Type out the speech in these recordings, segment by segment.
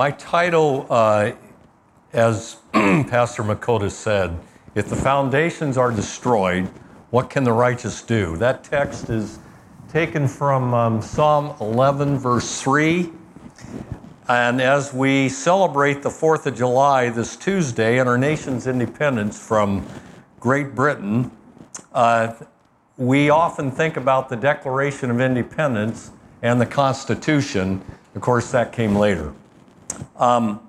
My title, uh, as Pastor Makota said, if the foundations are destroyed, what can the righteous do? That text is taken from um, Psalm 11, verse 3. And as we celebrate the 4th of July this Tuesday and our nation's independence from Great Britain, uh, we often think about the Declaration of Independence and the Constitution. Of course, that came later. Um,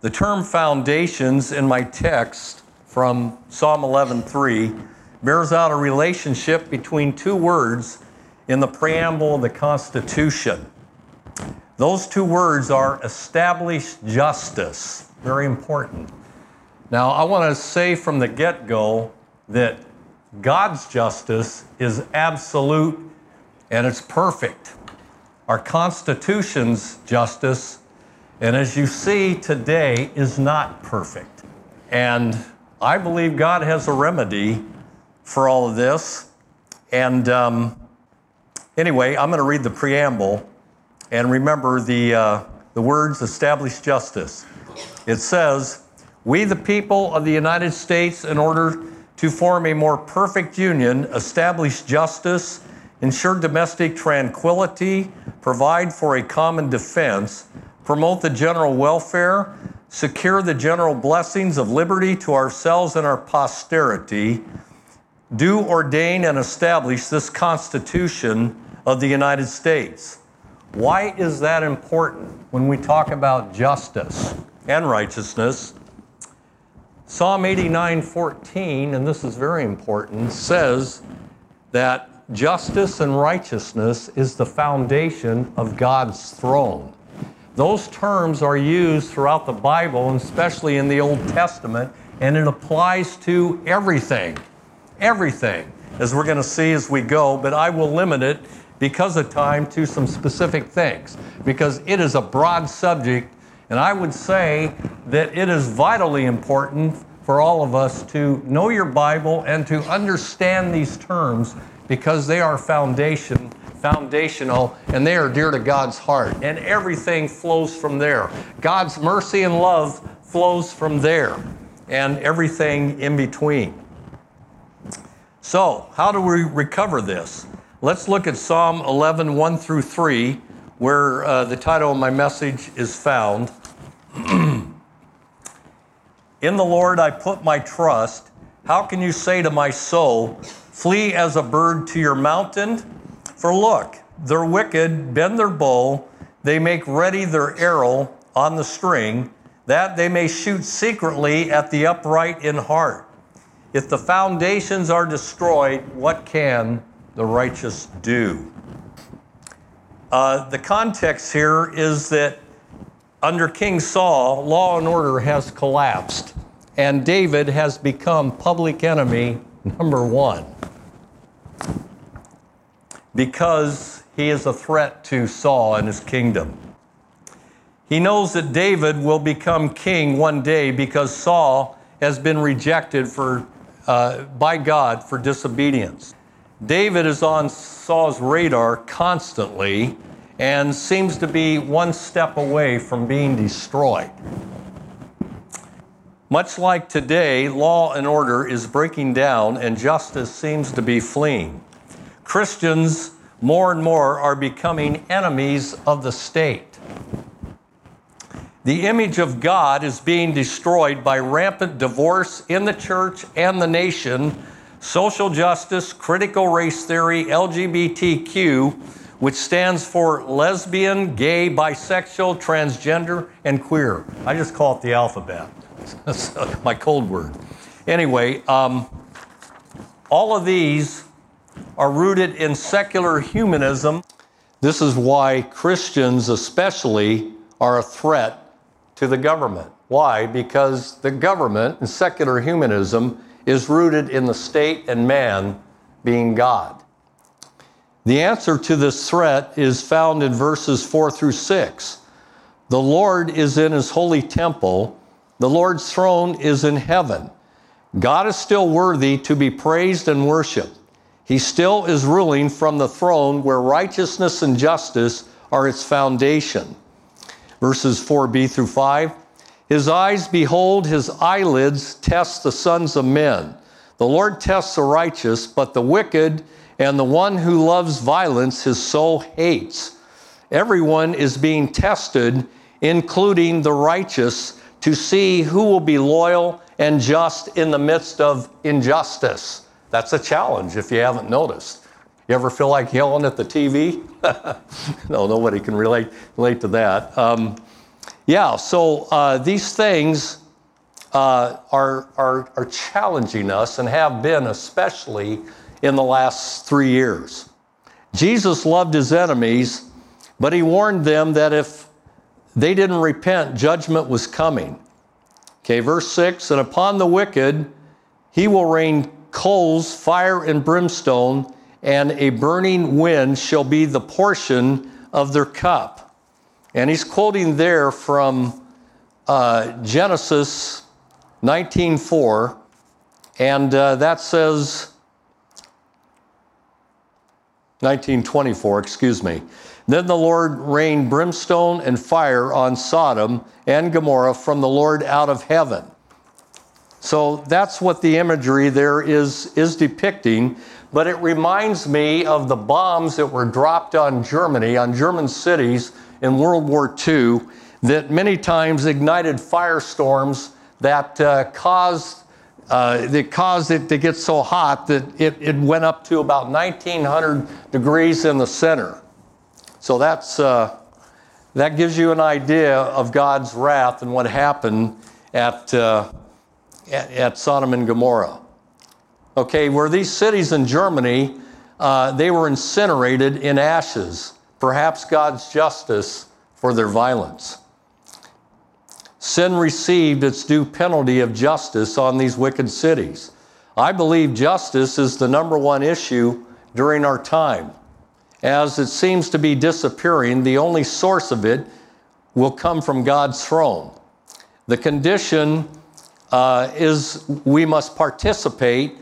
the term foundations in my text from Psalm 11:3 bears out a relationship between two words in the preamble of the Constitution. Those two words are established justice, very important. Now, I want to say from the get go that God's justice is absolute and it's perfect. Our Constitution's justice, and as you see today, is not perfect. And I believe God has a remedy for all of this. And um, anyway, I'm going to read the preamble and remember the, uh, the words establish justice. It says, We, the people of the United States, in order to form a more perfect union, establish justice, ensure domestic tranquility, provide for a common defense, promote the general welfare, secure the general blessings of liberty to ourselves and our posterity, do ordain and establish this Constitution of the United States. Why is that important when we talk about justice and righteousness? Psalm 89:14, and this is very important, says that justice and righteousness is the foundation of God's throne. Those terms are used throughout the Bible, and especially in the Old Testament, and it applies to everything. Everything, as we're going to see as we go, but I will limit it because of time to some specific things, because it is a broad subject, and I would say that it is vitally important for all of us to know your Bible and to understand these terms because they are foundation foundational and they are dear to God's heart and everything flows from there. God's mercy and love flows from there and everything in between. So, how do we recover this? Let's look at Psalm 11, 1 through 3, where uh, the title of my message is found. In the Lord I put my trust. How can you say to my soul, Flee as a bird to your mountain? For look, they're wicked bend their bow, they make ready their arrow on the string, that they may shoot secretly at the upright in heart. If the foundations are destroyed, what can the righteous do. Uh, the context here is that under King Saul, law and order has collapsed, and David has become public enemy number one because he is a threat to Saul and his kingdom. He knows that David will become king one day because Saul has been rejected for, uh, by God for disobedience. David is on Saul's radar constantly and seems to be one step away from being destroyed. Much like today, law and order is breaking down and justice seems to be fleeing. Christians more and more are becoming enemies of the state. The image of God is being destroyed by rampant divorce in the church and the nation social justice, critical race theory, LGBTQ, which stands for lesbian, gay, bisexual, transgender, and queer. I just call it the alphabet. That's my cold word. Anyway, um, all of these are rooted in secular humanism. This is why Christians, especially, are a threat to the government. Why? Because the government and secular humanism is rooted in the state and man being God. The answer to this threat is found in verses 4 through 6. The Lord is in his holy temple, the Lord's throne is in heaven. God is still worthy to be praised and worshiped. He still is ruling from the throne where righteousness and justice are its foundation. verses 4b through 5. His eyes behold, his eyelids test the sons of men. The Lord tests the righteous, but the wicked and the one who loves violence his soul hates. Everyone is being tested, including the righteous, to see who will be loyal and just in the midst of injustice. That's a challenge if you haven't noticed. You ever feel like yelling at the TV? no, nobody can relate, relate to that. Um, yeah, so uh, these things uh, are, are, are challenging us and have been, especially in the last three years. Jesus loved his enemies, but he warned them that if they didn't repent, judgment was coming. Okay, verse 6 And upon the wicked he will rain coals, fire, and brimstone, and a burning wind shall be the portion of their cup. And he's quoting there from uh, Genesis 19:4, and uh, that says 1924, excuse me. Then the Lord rained brimstone and fire on Sodom and Gomorrah from the Lord out of heaven. So that's what the imagery there is, is depicting. But it reminds me of the bombs that were dropped on Germany, on German cities in World War II, that many times ignited firestorms that uh, caused uh, that caused it to get so hot that it, it went up to about 1900 degrees in the center. So that's, uh, that gives you an idea of God's wrath and what happened at, uh, at, at, Sodom and Gomorrah. Okay, where these cities in Germany, uh, they were incinerated in ashes, perhaps God's justice for their violence. Sin received its due penalty of justice on these wicked cities. I believe justice is the number one issue during our time. As it seems to be disappearing, the only source of it will come from God's throne. The condition uh, is we must participate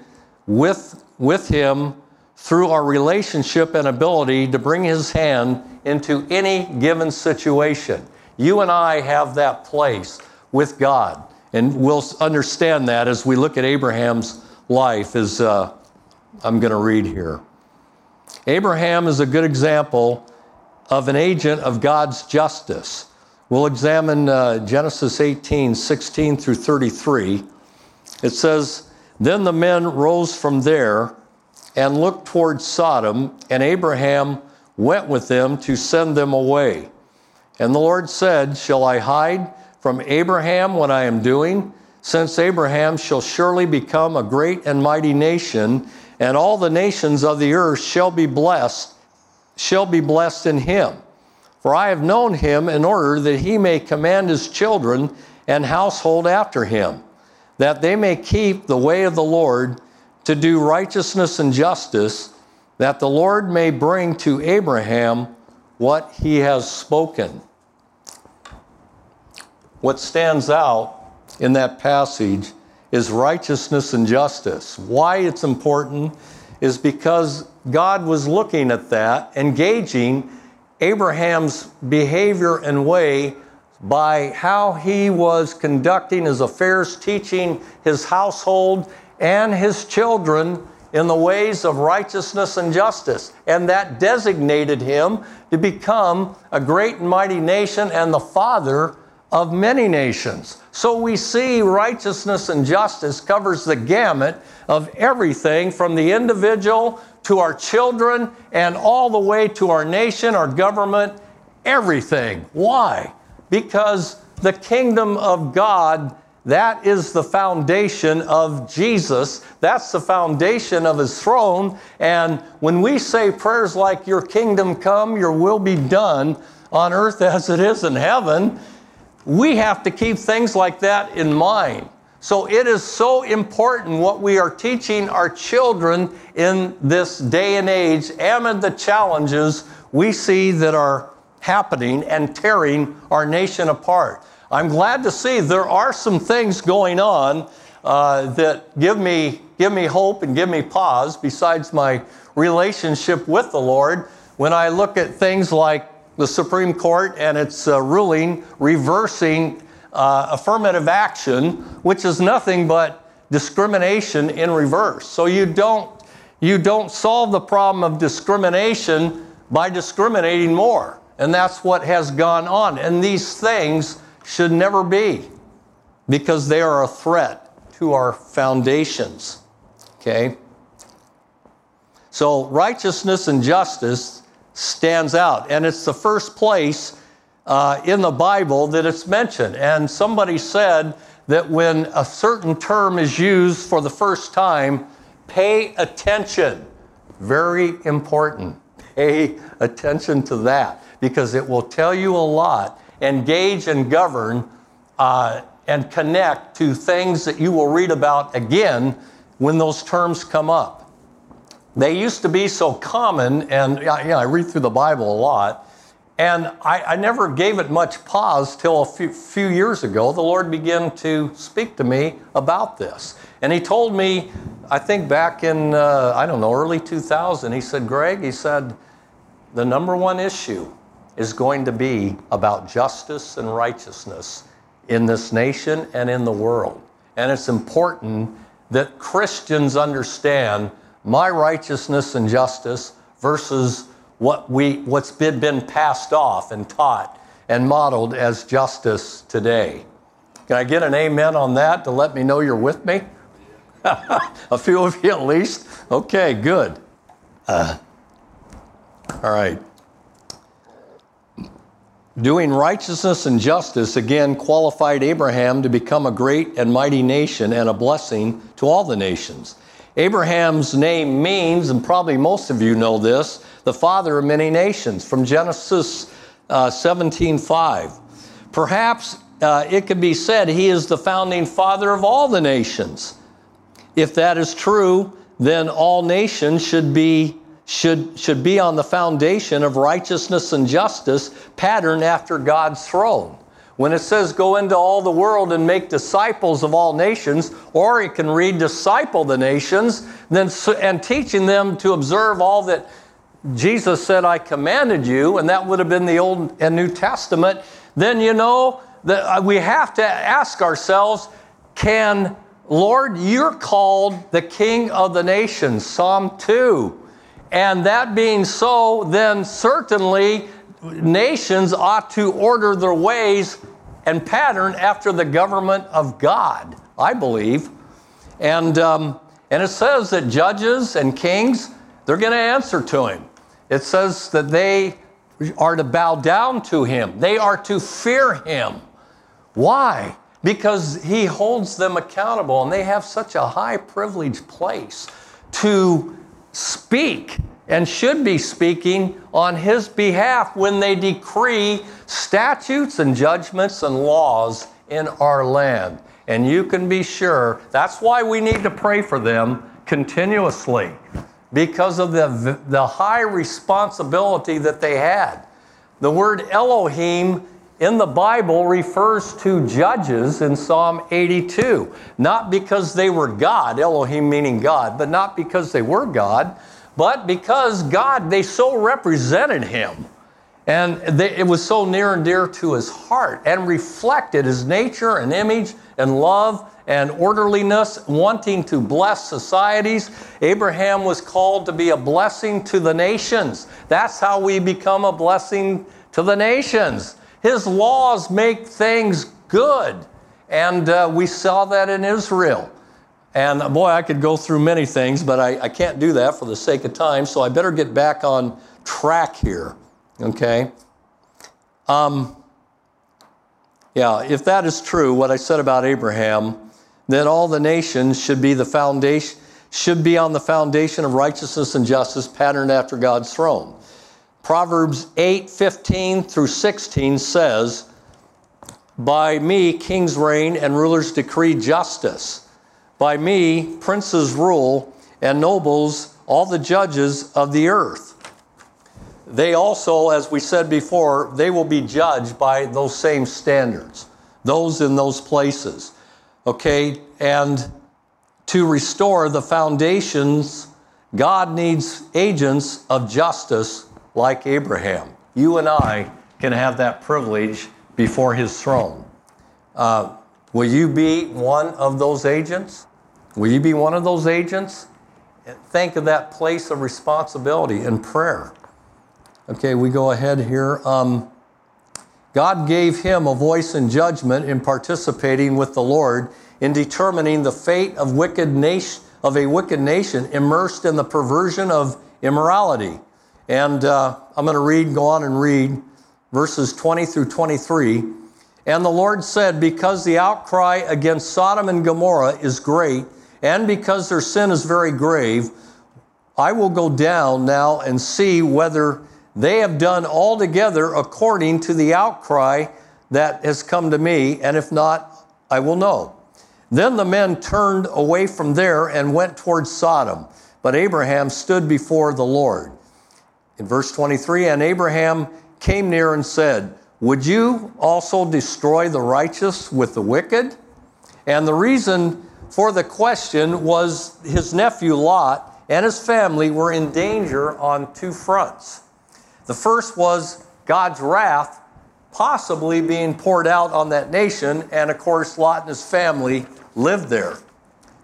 with, with Him through our relationship and ability to bring His hand into any given situation. You and I have that place with God. And we'll understand that as we look at Abraham's life, as uh, I'm going to read here. Abraham is a good example of an agent of God's justice. We'll examine uh, Genesis 18 16 through 33. It says, Then the men rose from there and looked toward Sodom, and Abraham went with them to send them away. And the Lord said, Shall I hide from Abraham what I am doing? Since Abraham shall surely become a great and mighty nation, and all the nations of the earth shall be blessed, shall be blessed in him. For I have known him in order that he may command his children and household after him, that they may keep the way of the Lord to do righteousness and justice, that the Lord may bring to Abraham what he has spoken. What stands out in that passage is righteousness and justice. Why it's important is because God was looking at that, engaging Abraham's behavior and way by how he was conducting his affairs, teaching his household and his children in the ways of righteousness and justice. And that designated him to become a great and mighty nation and the father of many nations. So we see righteousness and justice covers the gamut of everything from the individual to our children and all the way to our nation, our government, everything. Why? Because the kingdom of God, that is the foundation of Jesus. That's the foundation of his throne. And when we say prayers like, Your kingdom come, your will be done on earth as it is in heaven, we have to keep things like that in mind. So it is so important what we are teaching our children in this day and age amid the challenges we see that are happening and tearing our nation apart. I'm glad to see there are some things going on uh, that give me, give me hope and give me pause besides my relationship with the Lord. When I look at things like the Supreme Court and its uh, ruling reversing uh, affirmative action, which is nothing but discrimination in reverse. So you don't you don't solve the problem of discrimination by discriminating more. And that's what has gone on. And these things should never be because they are a threat to our foundations. Okay? So righteousness and justice stands out. And it's the first place uh, in the Bible that it's mentioned. And somebody said that when a certain term is used for the first time, pay attention. Very important. Pay attention to that because it will tell you a lot. Engage and govern uh, and connect to things that you will read about again when those terms come up. They used to be so common, and yeah, I read through the Bible a lot, and I, I never gave it much pause till a few, few years ago. The Lord began to speak to me about this. And He told me, I think back in, uh, I don't know, early 2000, He said, Greg, He said, the number one issue is going to be about justice and righteousness in this nation and in the world. And it's important that Christians understand my righteousness and justice versus what we, what's been, been passed off and taught and modeled as justice today. Can I get an amen on that to let me know you're with me? a few of you at least? Okay, good. Uh, all right. Doing righteousness and justice again qualified Abraham to become a great and mighty nation and a blessing to all the nations. Abraham's name means, and probably most of you know this, the father of many nations from Genesis uh, 17:5. Perhaps uh, it could be said he is the founding father of all the nations. If that is true, then all nations should be should, should be on the foundation of righteousness and justice patterned after God's throne. When it says go into all the world and make disciples of all nations, or you can read disciple the nations, then and teaching them to observe all that Jesus said, I commanded you, and that would have been the Old and New Testament, then you know that uh, we have to ask ourselves, can Lord, you're called the King of the nations, Psalm 2. And that being so, then certainly nations ought to order their ways and pattern after the government of God, I believe. And, um, and it says that judges and kings, they're going to answer to him. It says that they are to bow down to him, they are to fear him. Why? Because he holds them accountable and they have such a high privileged place to speak and should be speaking on his behalf when they decree statutes and judgments and laws in our land. And you can be sure that's why we need to pray for them continuously because of the, the high responsibility that they had. The word Elohim in the Bible refers to judges in Psalm 82, not because they were God, Elohim meaning God, but not because they were God but because God, they so represented him. And they, it was so near and dear to his heart and reflected his nature and image and love and orderliness, wanting to bless societies. Abraham was called to be a blessing to the nations. That's how we become a blessing to the nations. His laws make things good. And uh, we saw that in Israel. And boy, I could go through many things, but I, I can't do that for the sake of time, so I better get back on track here. Okay? Um, yeah, if that is true, what I said about Abraham, then all the nations should be the foundation, should be on the foundation of righteousness and justice patterned after God's throne. Proverbs 8, 15 through 16 says, By me kings reign and rulers decree justice. By me, princes rule, and nobles, all the judges of the earth. They also, as we said before, they will be judged by those same standards, those in those places. Okay, and to restore the foundations, God needs agents of justice like Abraham. you and I can have that privilege before His throne. Uh, will you be one of those agents? Will you be one of those agents? Think of that place of responsibility and prayer. Okay, we go ahead here. Um, God gave him a voice in judgment in participating with the Lord in determining the fate of wicked nation of a wicked nation immersed in the perversion of immorality. And uh, I'm going to read, go on and read verses 20 through 23. And the Lord said, Because the outcry against Sodom and Gomorrah is great, and because their sin is very grave, I will go down now and see whether they have done altogether according to the outcry that has come to me, and if not, I will know. Then the men turned away from there and went towards Sodom. But Abraham stood before the Lord. In verse 23, and Abraham came near and said, Would you also destroy the righteous with the wicked? And the reason for the question was his nephew Lot and his family were in danger on two fronts. The first was God's wrath possibly being poured out on that nation, and of course, Lot and his family lived there.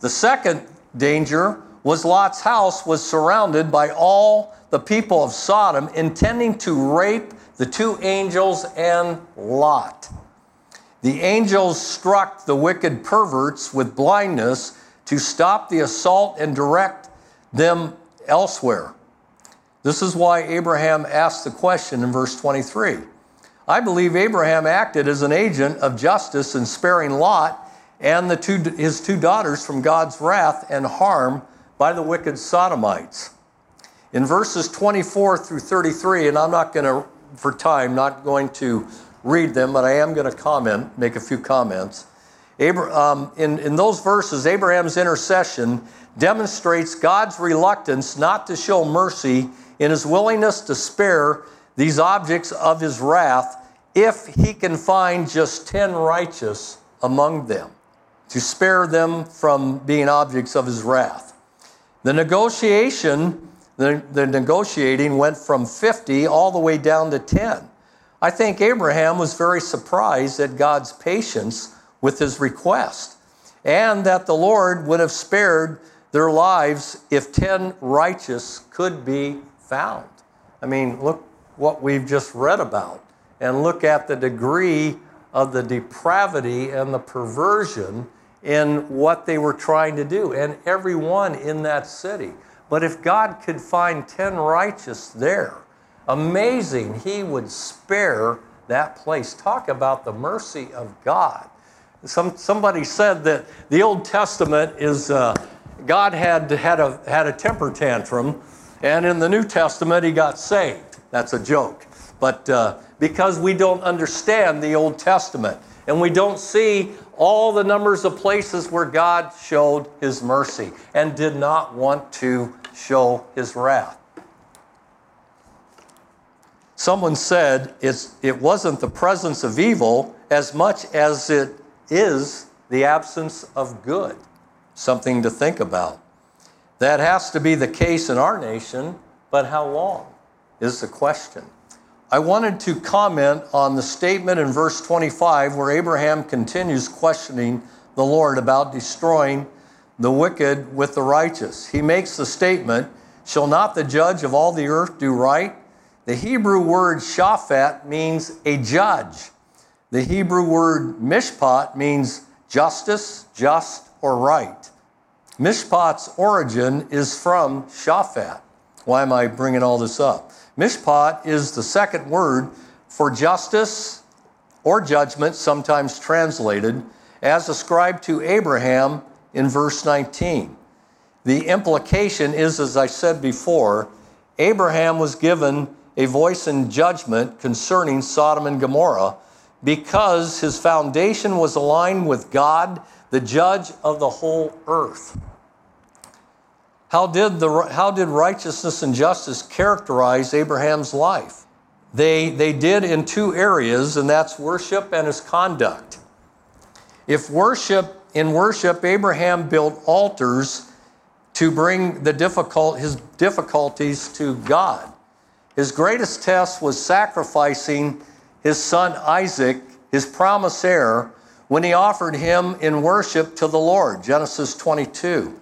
The second danger was Lot's house was surrounded by all the people of Sodom intending to rape the two angels and Lot. The angels struck the wicked perverts with blindness to stop the assault and direct them elsewhere. This is why Abraham asked the question in verse 23. I believe Abraham acted as an agent of justice in sparing Lot and two, his two daughters from God's wrath and harm by the wicked Sodomites. In verses 24 through 33, and I'm not going to, for time, not going to read them, but I am going to comment, make a few comments. Um, in, in those verses, Abraham's intercession demonstrates God's reluctance not to show mercy in his willingness to spare these objects of his wrath if he can find just 10 righteous among them, to spare them from being objects of his wrath. The negotiation, the, the negotiating went from 50 all the way down to 10. I think Abraham was very surprised at God's patience with his request and that the Lord would have spared their lives if 10 righteous could be found. I mean, look what we've just read about and look at the degree of the depravity and the perversion in what they were trying to do, and everyone in that city. But if God could find 10 righteous there, amazing, He would spare that place. Talk about the mercy of God. Some, somebody said that the Old Testament is uh, God had, had, a, had a temper tantrum, and in the New Testament, He got saved. That's a joke. But uh, because we don't understand the Old Testament and we don't see all the numbers of places where God showed his mercy and did not want to show his wrath. Someone said it's, it wasn't the presence of evil as much as it is the absence of good. Something to think about. That has to be the case in our nation, but how long is the question? I wanted to comment on the statement in verse 25 where Abraham continues questioning the Lord about destroying the wicked with the righteous. He makes the statement, Shall not the judge of all the earth do right? The Hebrew word shaphat means a judge. The Hebrew word mishpat means justice, just, or right. Mishpat's origin is from shaphat. Why am I bringing all this up? Mishpat is the second word for justice or judgment, sometimes translated, as ascribed to Abraham in verse 19. The implication is, as I said before, Abraham was given a voice in judgment concerning Sodom and Gomorrah because his foundation was aligned with God, the judge of the whole earth. How did, the, how did righteousness and justice characterize Abraham's life? They, they did in two areas, and that's worship and his conduct. If worship, in worship, Abraham built altars to bring the difficult, his difficulties to God. His greatest test was sacrificing his son Isaac, his promised heir, when he offered him in worship to the Lord. Genesis 22.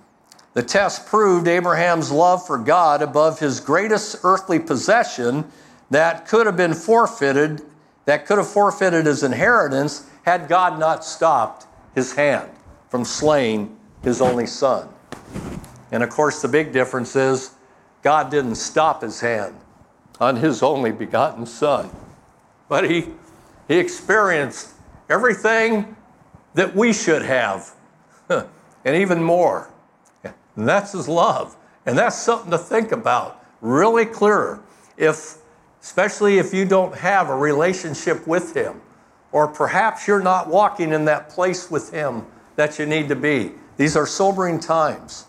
The test proved Abraham's love for God above his greatest earthly possession that could have been forfeited, that could have forfeited his inheritance had God not stopped his hand from slaying his only son. And of course, the big difference is God didn't stop his hand on his only begotten son, but he, he experienced everything that we should have, and even more. And that's his love. And that's something to think about really clear. If, especially if you don't have a relationship with him, or perhaps you're not walking in that place with him that you need to be. These are sobering times.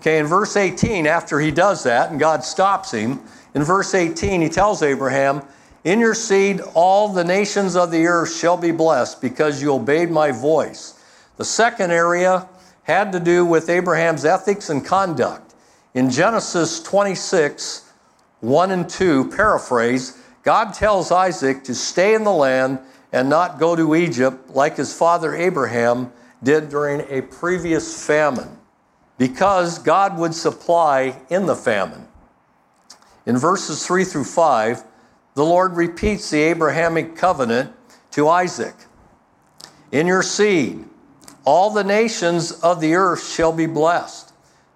Okay, in verse 18, after he does that and God stops him, in verse 18, he tells Abraham, In your seed all the nations of the earth shall be blessed because you obeyed my voice. The second area had to do with Abraham's ethics and conduct. In Genesis 26, 1 and 2, paraphrase, God tells Isaac to stay in the land and not go to Egypt like his father Abraham did during a previous famine, because God would supply in the famine. In verses 3 through 5, the Lord repeats the Abrahamic covenant to Isaac. In your seed, all the nations of the earth shall be blessed.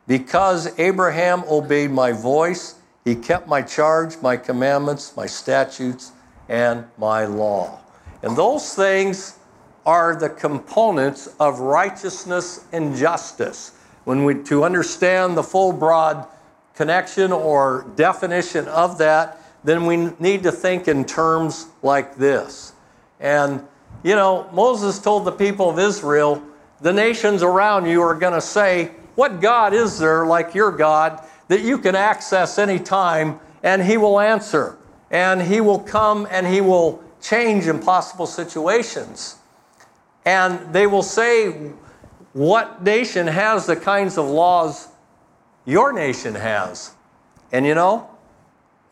Because Abraham obeyed my voice, he kept my charge, my commandments, my statutes, and my law. And those things are the components of righteousness and justice. When we to understand the full broad connection or definition of that, then we need to think in terms like this. And you know, Moses told the people of Israel, the nations around you are going to say, What God is there like your God that you can access anytime and He will answer? And He will come and He will change impossible situations. And they will say, What nation has the kinds of laws your nation has? And you know,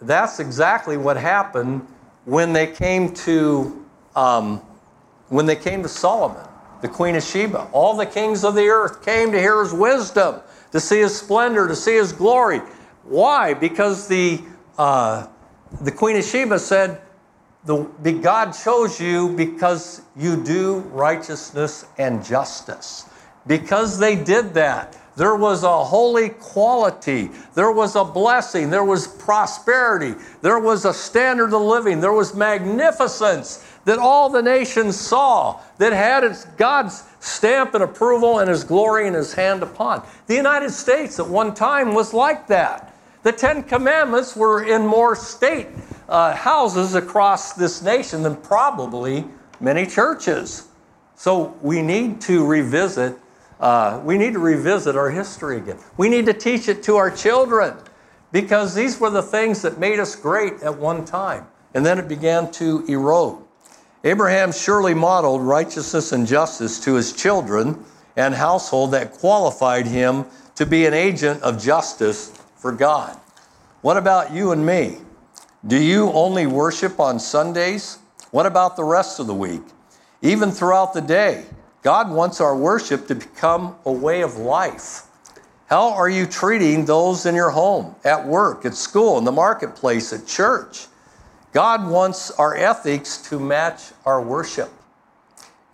that's exactly what happened when they came to um, when they came to Solomon, the Queen of Sheba. All the kings of the earth came to hear his wisdom, to see his splendor, to see his glory. Why? Because the uh, the Queen of Sheba said, the, God chose you because you do righteousness and justice. Because they did that, there was a holy quality, there was a blessing, there was prosperity, there was a standard of living, there was magnificence that all the nations saw that had its God's stamp and approval and his glory and his hand upon. The United States at one time was like that. The Ten Commandments were in more state uh, houses across this nation than probably many churches. So we need to revisit. Uh, we need to revisit our history again. We need to teach it to our children because these were the things that made us great at one time, and then it began to erode. Abraham surely modeled righteousness and justice to his children and household that qualified him to be an agent of justice for God. What about you and me? Do you only worship on Sundays? What about the rest of the week? Even throughout the day, God wants our worship to become a way of life. How are you treating those in your home, at work, at school, in the marketplace, at church? God wants our ethics to match our worship.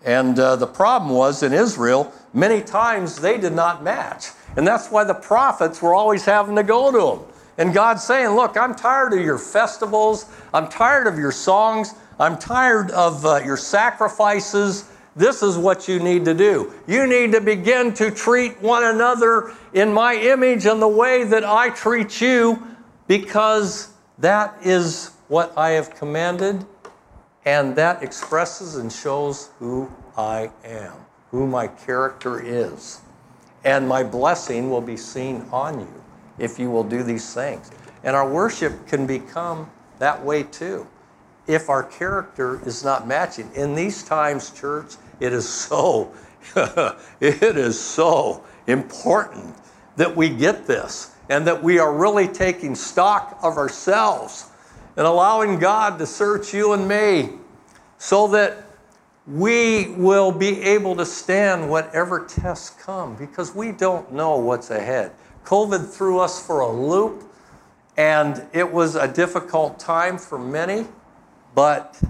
And uh, the problem was in Israel, many times they did not match. And that's why the prophets were always having to go to them. And God's saying, Look, I'm tired of your festivals. I'm tired of your songs. I'm tired of uh, your sacrifices. This is what you need to do. You need to begin to treat one another in my image and the way that I treat you because that is what I have commanded and that expresses and shows who I am, who my character is. And my blessing will be seen on you if you will do these things. And our worship can become that way too if our character is not matching. In these times, church, it is so, it is so important that we get this and that we are really taking stock of ourselves. and allowing God to search you and me so that we will be able to stand whatever tests come because we don't know what's ahead. COVID threw us for a loop, and it was a difficult time for many, but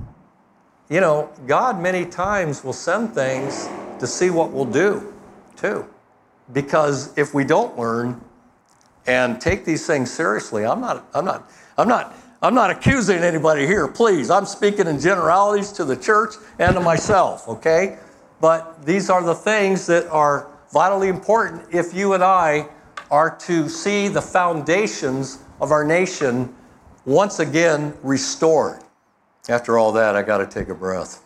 you know, God many times will send things to see what we'll do too. Because if we don't learn and take these things seriously, I'm not, I'm not, I'm not, I'm not accusing anybody here, please. I'm speaking in generalities to the church and to myself, okay? But these are the things that are vitally important if you and I are to see the foundations of our nation once again restored. After all that, I got to take a breath.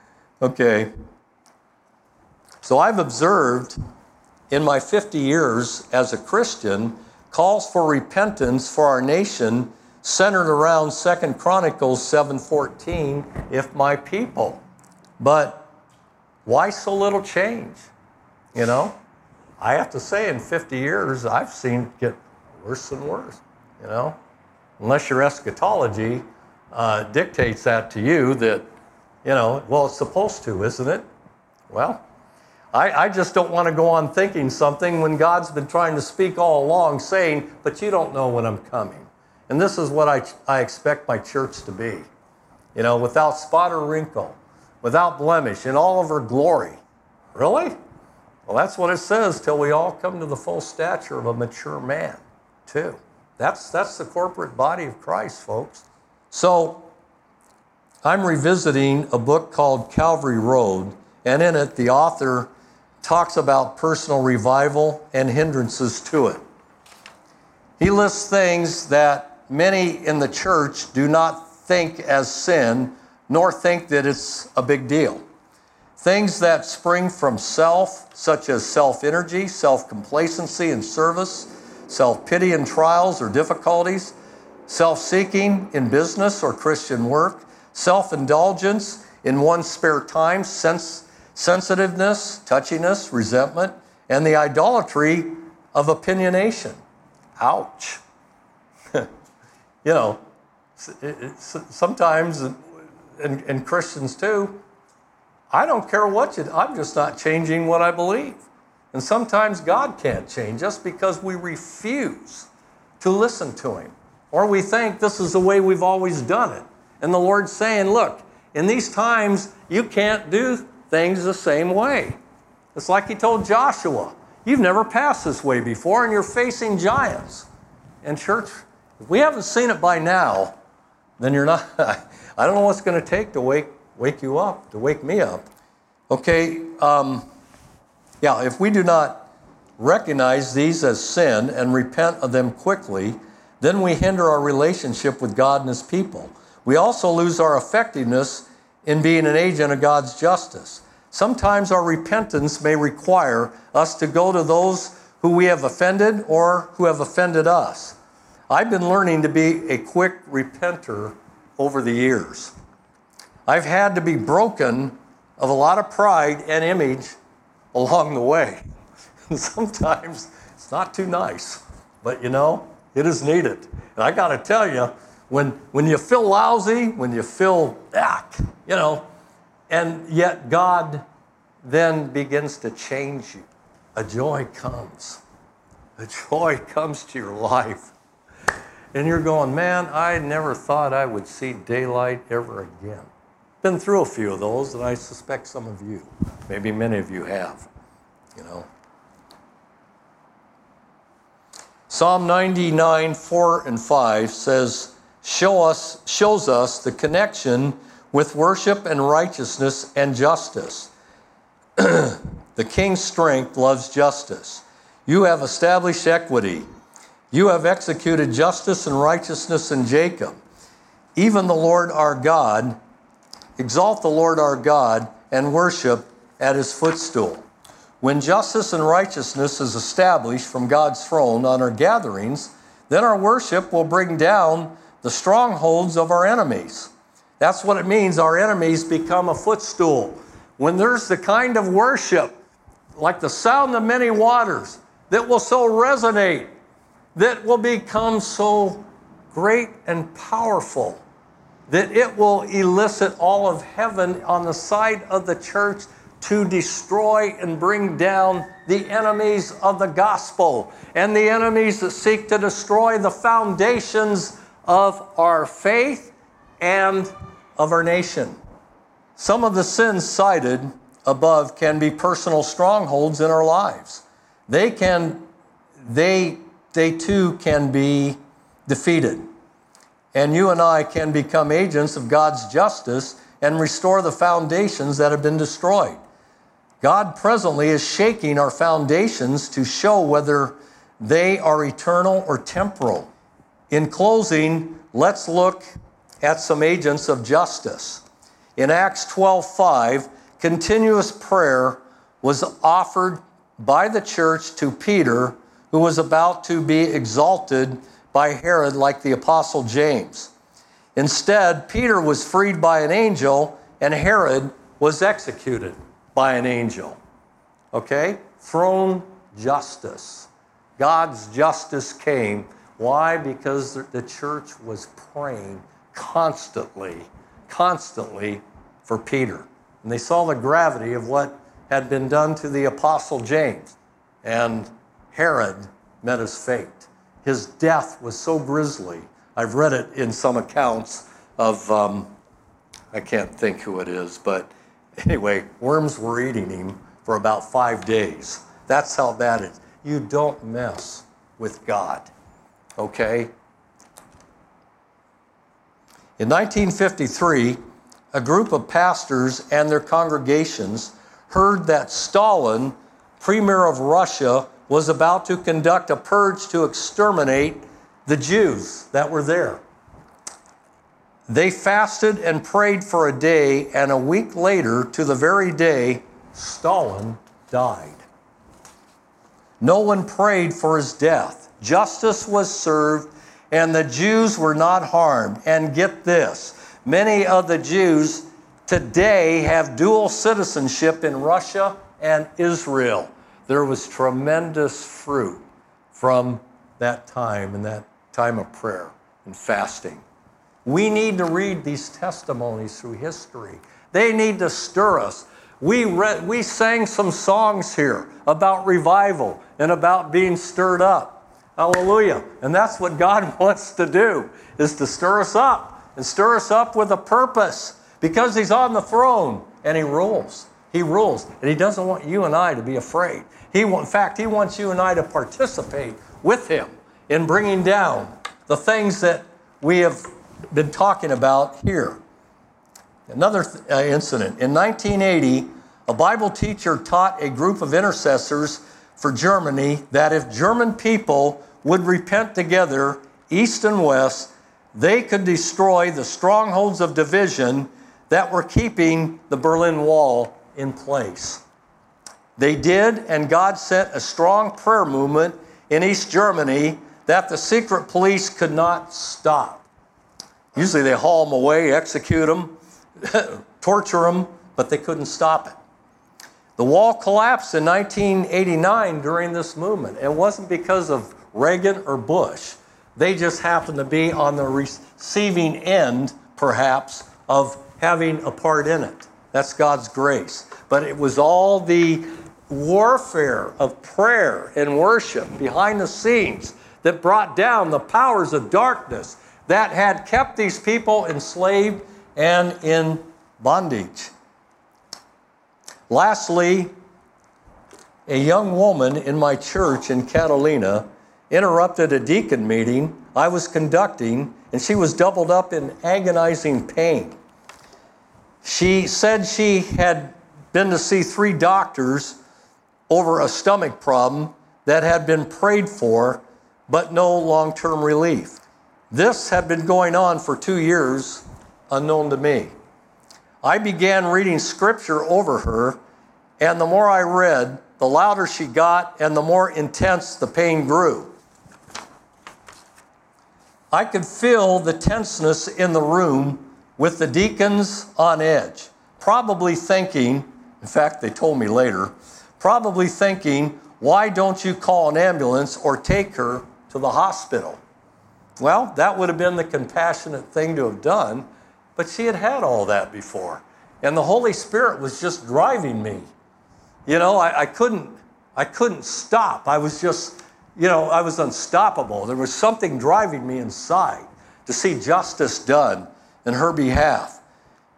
okay. So I've observed in my 50 years as a Christian calls for repentance for our nation centered around Second Chronicles 7:14, if my people. But why so little change? You know? I have to say in 50 years I've seen it get worse and worse, you know? Unless your eschatology uh, dictates that to you that, you know, well, it's supposed to, isn't it? Well, I, I just don't want to go on thinking something when God's been trying to speak all along, saying, but you don't know when I'm coming. And this is what I, I expect my church to be. You know, without spot or wrinkle, without blemish, in all of her glory. Really? Well, that's what it says till we all come to the full stature of a mature man, too. That's, that's the corporate body of Christ, folks. So, I'm revisiting a book called Calvary Road, and in it, the author talks about personal revival and hindrances to it. He lists things that many in the church do not think as sin, nor think that it's a big deal. Things that spring from self, such as self energy, self complacency in service, self pity in trials or difficulties, self seeking in business or Christian work, self indulgence in one's spare time, sense sensitiveness, touchiness, resentment, and the idolatry of opinionation. Ouch. You know, sometimes, and, and Christians too, I don't care what you, I'm just not changing what I believe. And sometimes God can't change us because we refuse to listen to Him. Or we think this is the way we've always done it. And the Lord's saying, look, in these times, you can't do things the same way. It's like he told Joshua, You've never passed this way before, and you're facing giants. And, church, if we haven't seen it by now, then you're not. I don't know what's going to take to wake, wake you up, to wake me up. Okay, um, yeah, if we do not recognize these as sin and repent of them quickly, then we hinder our relationship with God and His people. We also lose our effectiveness in being an agent of God's justice. Sometimes our repentance may require us to go to those who we have offended or who have offended us. I've been learning to be a quick repenter over the years. I've had to be broken of a lot of pride and image along the way. sometimes it's not too nice, but you know, it is needed. And I got to tell you, when, when you feel lousy, when you feel, ah, you know, and yet God then begins to change you. A joy comes. A joy comes to your life. And you're going, man, I never thought I would see daylight ever again. Been through a few of those, and I suspect some of you, maybe many of you have, you know. Psalm 99, 4 and 5 says, show us, shows us the connection with worship and righteousness and justice. the king's strength loves justice. You have established equity. You have executed justice and righteousness in Jacob. Even the Lord our God, exalt the Lord our God and worship at his footstool. When justice and righteousness is established from God's throne on our gatherings, then our worship will bring down the strongholds of our enemies. That's what it means. Our enemies become a footstool. When there's the kind of worship, like the sound of many waters, that will so resonate, that will become so great and powerful that it will elicit all of heaven on the side of the church to destroy and bring down the enemies of the gospel and the enemies that seek to destroy the foundations of our faith and of our nation. Some of the sins cited above can be personal strongholds in our lives. They can they they too can be defeated. And you and I can become agents of God's justice and restore the foundations that have been destroyed. God presently is shaking our foundations to show whether they are eternal or temporal. In closing, let's look at some agents of justice. In Acts 12:5, continuous prayer was offered by the church to Peter, who was about to be exalted by Herod like the apostle James. Instead, Peter was freed by an angel and Herod was executed by an angel. Okay? Throne justice. God's justice came. Why? Because the church was praying constantly, constantly for Peter. And they saw the gravity of what had been done to the Apostle James. And Herod met his fate. His death was so grisly. I've read it in some accounts of, um, I can't think who it is, but Anyway, worms were eating him for about five days. That's how bad it is. You don't mess with God, okay? In 1953, a group of pastors and their congregations heard that Stalin, premier of Russia, was about to conduct a purge to exterminate the Jews that were there. They fasted and prayed for a day, and a week later, to the very day, Stalin died. No one prayed for his death. Justice was served, and the Jews were not harmed. And get this many of the Jews today have dual citizenship in Russia and Israel. There was tremendous fruit from that time and that time of prayer and fasting. We need to read these testimonies through history. They need to stir us. We, we sang some songs here about revival and about being stirred up. Hallelujah. And that's what God wants to do, is to stir us up and stir us up with a purpose because He's on the throne and He rules. He rules. And He doesn't want you and I to be afraid. He, in fact, He wants you and I to participate with Him in bringing down the things that we have been talking about here. Another th- uh, incident. In 1980, a Bible teacher taught a group of intercessors for Germany that if German people would repent together, east and west, they could destroy the strongholds of division that were keeping the Berlin Wall in place. They did, and God sent a strong prayer movement in East Germany that the secret police could not stop. Usually they haul them away, execute them, torture them, but they couldn't stop it. The wall collapsed in 1989 during this movement. It wasn't because of Reagan or Bush. They just happened to be on the receiving end, perhaps, of having a part in it. That's God's grace. But it was all the warfare of prayer and worship behind the scenes that brought down the powers of darkness that had kept these people enslaved and in bondage. Lastly, a young woman in my church in Catalina interrupted a deacon meeting I was conducting, and she was doubled up in agonizing pain. She said she had been to see three doctors over a stomach problem that had been prayed for, but no long term relief. This had been going on for two years, unknown to me. I began reading scripture over her, and the more I read, the louder she got and the more intense the pain grew. I could feel the tenseness in the room with the deacons on edge, probably thinking, in fact, they told me later, probably thinking, why don't you call an ambulance or take her to the hospital? Well, that would have been the compassionate thing to have done, but she had had all that before. And the Holy Spirit was just driving me. You know, I, I couldn't I couldn't stop. I was just, you know, I was unstoppable. There was something driving me inside to see justice done in her behalf.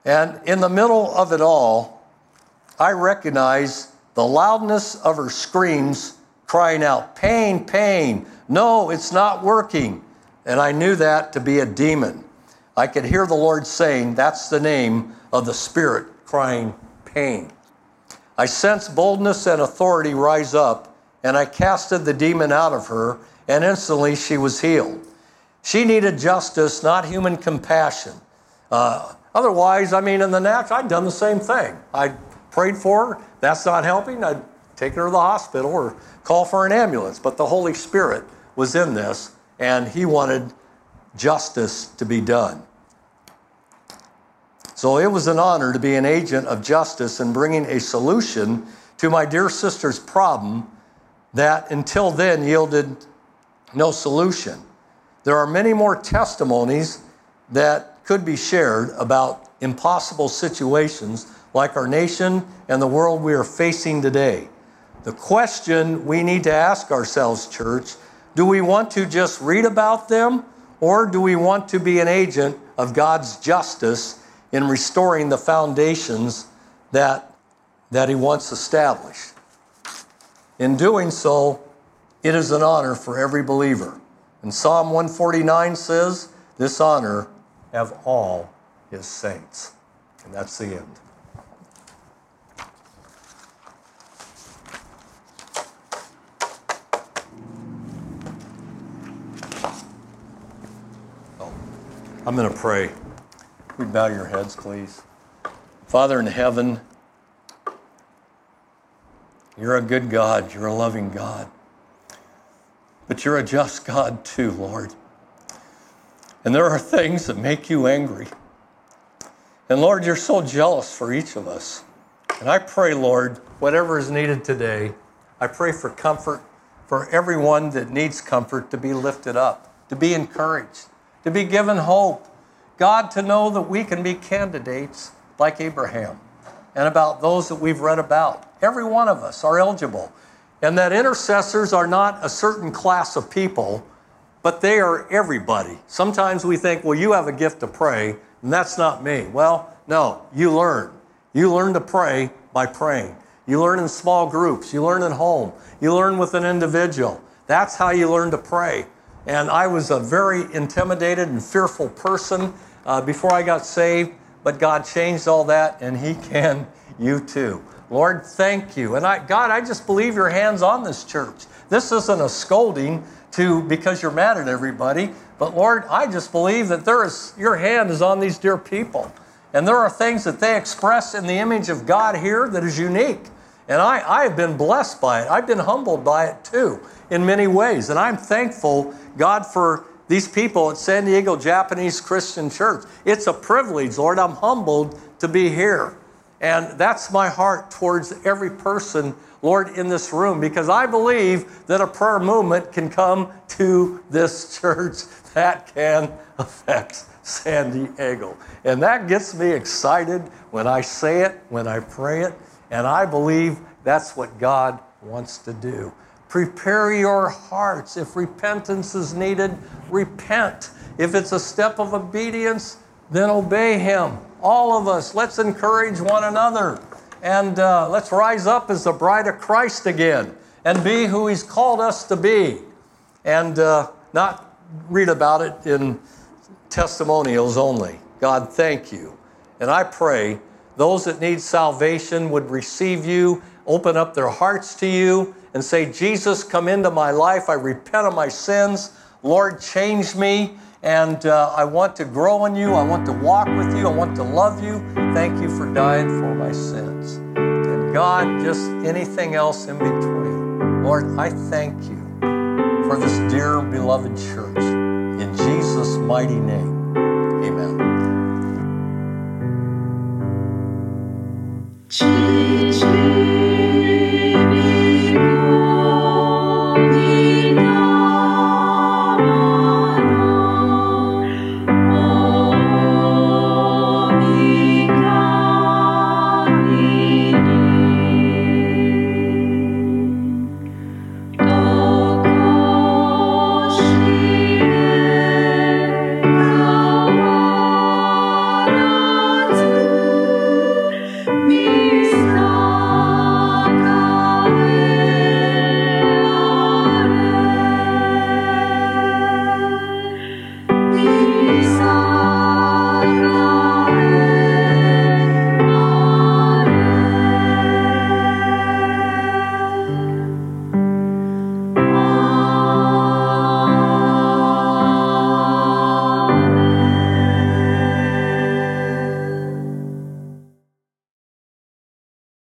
And in the middle of it all, I recognized the loudness of her screams crying out, Pain, pain, no, it's not working. And I knew that to be a demon. I could hear the Lord saying, That's the name of the Spirit crying pain. I sensed boldness and authority rise up, and I casted the demon out of her, and instantly she was healed. She needed justice, not human compassion. Uh, otherwise, I mean, in the natural, I'd done the same thing. I prayed for her. That's not helping. I'd take her to the hospital or call for an ambulance. But the Holy Spirit was in this, and He wanted justice to be done. So it was an honor to be an agent of justice and bringing a solution to my dear sister's problem that until then yielded no solution. There are many more testimonies that could be shared about impossible situations like our nation and the world we are facing today. The question we need to ask ourselves, church, do we want to just read about them or do we want to be an agent of God's justice in restoring the foundations that, that He wants established? In doing so, it is an honor for every believer. And Psalm 149 says, This honor have all His saints. And that's the end. I'm going to pray. We bow your heads, please. Father in heaven, you're a good God. You're a loving God. But you're a just God too, Lord. And there are things that make you angry. And Lord, you're so jealous for each of us. And I pray, Lord, whatever is needed today, I pray for comfort for everyone that needs comfort to be lifted up, to be encouraged to be given hope. God, to know that we can be candidates like Abraham and about those that we've read about. Every one of us are eligible. And that intercessors are not a certain class of people, but they are everybody. Sometimes we think, well, you have a gift to pray, and that's not me. Well, no, you learn. You learn to pray by praying. You learn in small groups. You learn at home. You learn with an individual. That's how you learn to pray. And I was a very intimidated and fearful person uh, before I got saved, but God changed all that, and He can you too. Lord, thank you. And I, God, I just believe your hands on this church. This isn't a scolding to because you're mad at everybody, but Lord, I just believe that there is your hand is on these dear people. And there are things that they express in the image of God here that is unique. And I, I have been blessed by it. I've been humbled by it too in many ways. And I'm thankful, God, for these people at San Diego Japanese Christian Church. It's a privilege, Lord. I'm humbled to be here. And that's my heart towards every person, Lord, in this room, because I believe that a prayer movement can come to this church that can affect San Diego. And that gets me excited when I say it, when I pray it, and I believe that's what God wants to do. Prepare your hearts. If repentance is needed, repent. If it's a step of obedience, then obey Him. All of us, let's encourage one another and uh, let's rise up as the bride of Christ again and be who He's called us to be and uh, not read about it in testimonials only. God, thank you. And I pray those that need salvation would receive you, open up their hearts to you and say, Jesus, come into my life. I repent of my sins. Lord, change me. And uh, I want to grow in you. I want to walk with you. I want to love you. Thank you for dying for my sins. And God, just anything else in between. Lord, I thank you for this dear, beloved church. In Jesus' mighty name, amen.